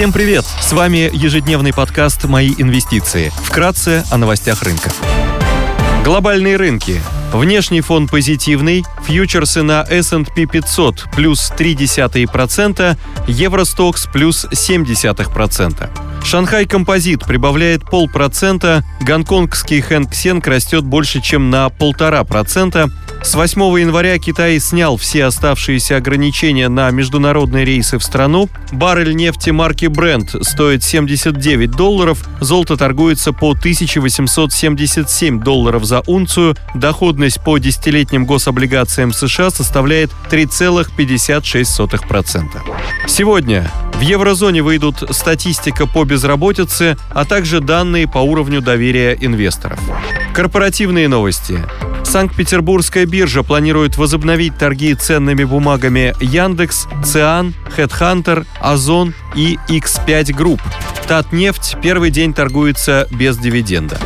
Всем привет! С вами ежедневный подкаст «Мои инвестиции». Вкратце о новостях рынка. Глобальные рынки. Внешний фон позитивный, фьючерсы на S&P 500 плюс 0,3%, Евростокс плюс 0,7%. Шанхай Композит прибавляет полпроцента, гонконгский Хэнк Сенг растет больше, чем на полтора процента, с 8 января Китай снял все оставшиеся ограничения на международные рейсы в страну. Баррель нефти марки Brent стоит 79 долларов, золото торгуется по 1877 долларов за унцию, доходность по десятилетним гособлигациям США составляет 3,56%. Сегодня в еврозоне выйдут статистика по безработице, а также данные по уровню доверия инвесторов. Корпоративные новости. Санкт-Петербургская биржа планирует возобновить торги ценными бумагами Яндекс, Циан, Headhunter, Озон и X5 Group. Татнефть первый день торгуется без дивиденда.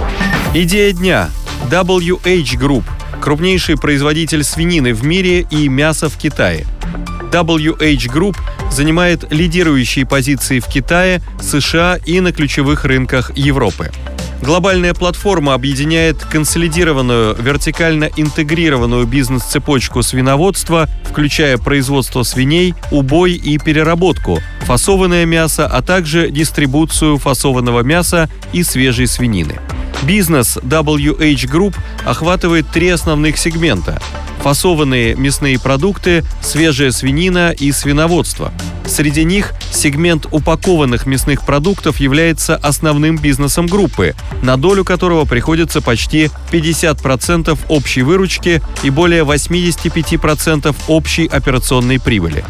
Идея дня. WH Group – крупнейший производитель свинины в мире и мяса в Китае. WH Group занимает лидирующие позиции в Китае, США и на ключевых рынках Европы. Глобальная платформа объединяет консолидированную, вертикально интегрированную бизнес-цепочку свиноводства, включая производство свиней, убой и переработку, фасованное мясо, а также дистрибуцию фасованного мяса и свежей свинины. Бизнес WH Group охватывает три основных сегмента – фасованные мясные продукты, свежая свинина и свиноводство – Среди них сегмент упакованных мясных продуктов является основным бизнесом группы, на долю которого приходится почти 50% общей выручки и более 85% общей операционной прибыли.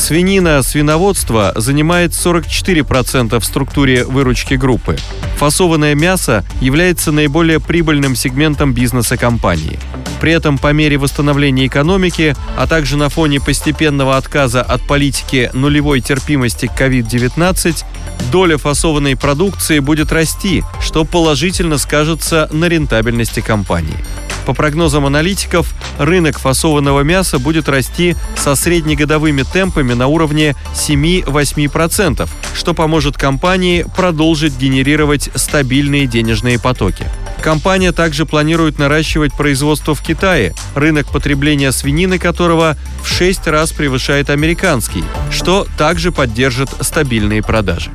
Свинина свиноводство занимает 44% в структуре выручки группы. Фасованное мясо является наиболее прибыльным сегментом бизнеса компании. При этом по мере восстановления экономики, а также на фоне постепенного отказа от политики нулевой терпимости к COVID-19, доля фасованной продукции будет расти, что положительно скажется на рентабельности компании. По прогнозам аналитиков, рынок фасованного мяса будет расти со среднегодовыми темпами на уровне 7-8%, что поможет компании продолжить генерировать стабильные денежные потоки. Компания также планирует наращивать производство в Китае, рынок потребления свинины которого в 6 раз превышает американский, что также поддержит стабильные продажи.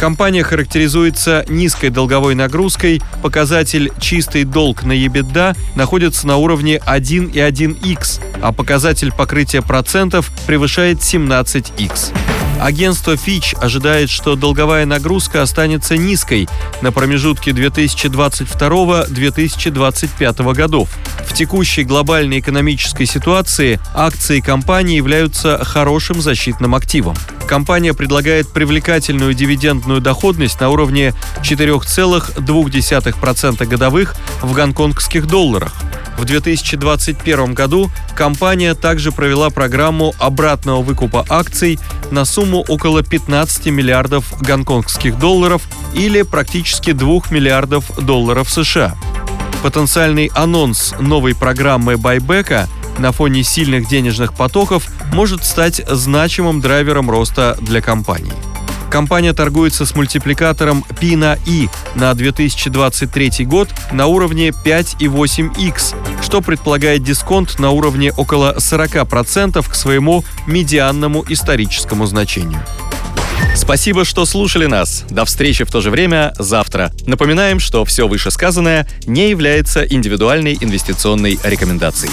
Компания характеризуется низкой долговой нагрузкой, показатель чистый долг на EBITDA находится на уровне 1,1x, а показатель покрытия процентов превышает 17x. Агентство Fitch ожидает, что долговая нагрузка останется низкой на промежутке 2022-2025 годов. В текущей глобальной экономической ситуации акции компании являются хорошим защитным активом. Компания предлагает привлекательную дивидендную доходность на уровне 4,2% годовых в гонконгских долларах – в 2021 году компания также провела программу обратного выкупа акций на сумму около 15 миллиардов гонконгских долларов или практически 2 миллиардов долларов США. Потенциальный анонс новой программы байбека на фоне сильных денежных потоков может стать значимым драйвером роста для компании. Компания торгуется с мультипликатором P на I на 2023 год на уровне 5,8x, что предполагает дисконт на уровне около 40% к своему медианному историческому значению. Спасибо, что слушали нас. До встречи в то же время завтра. Напоминаем, что все вышесказанное не является индивидуальной инвестиционной рекомендацией.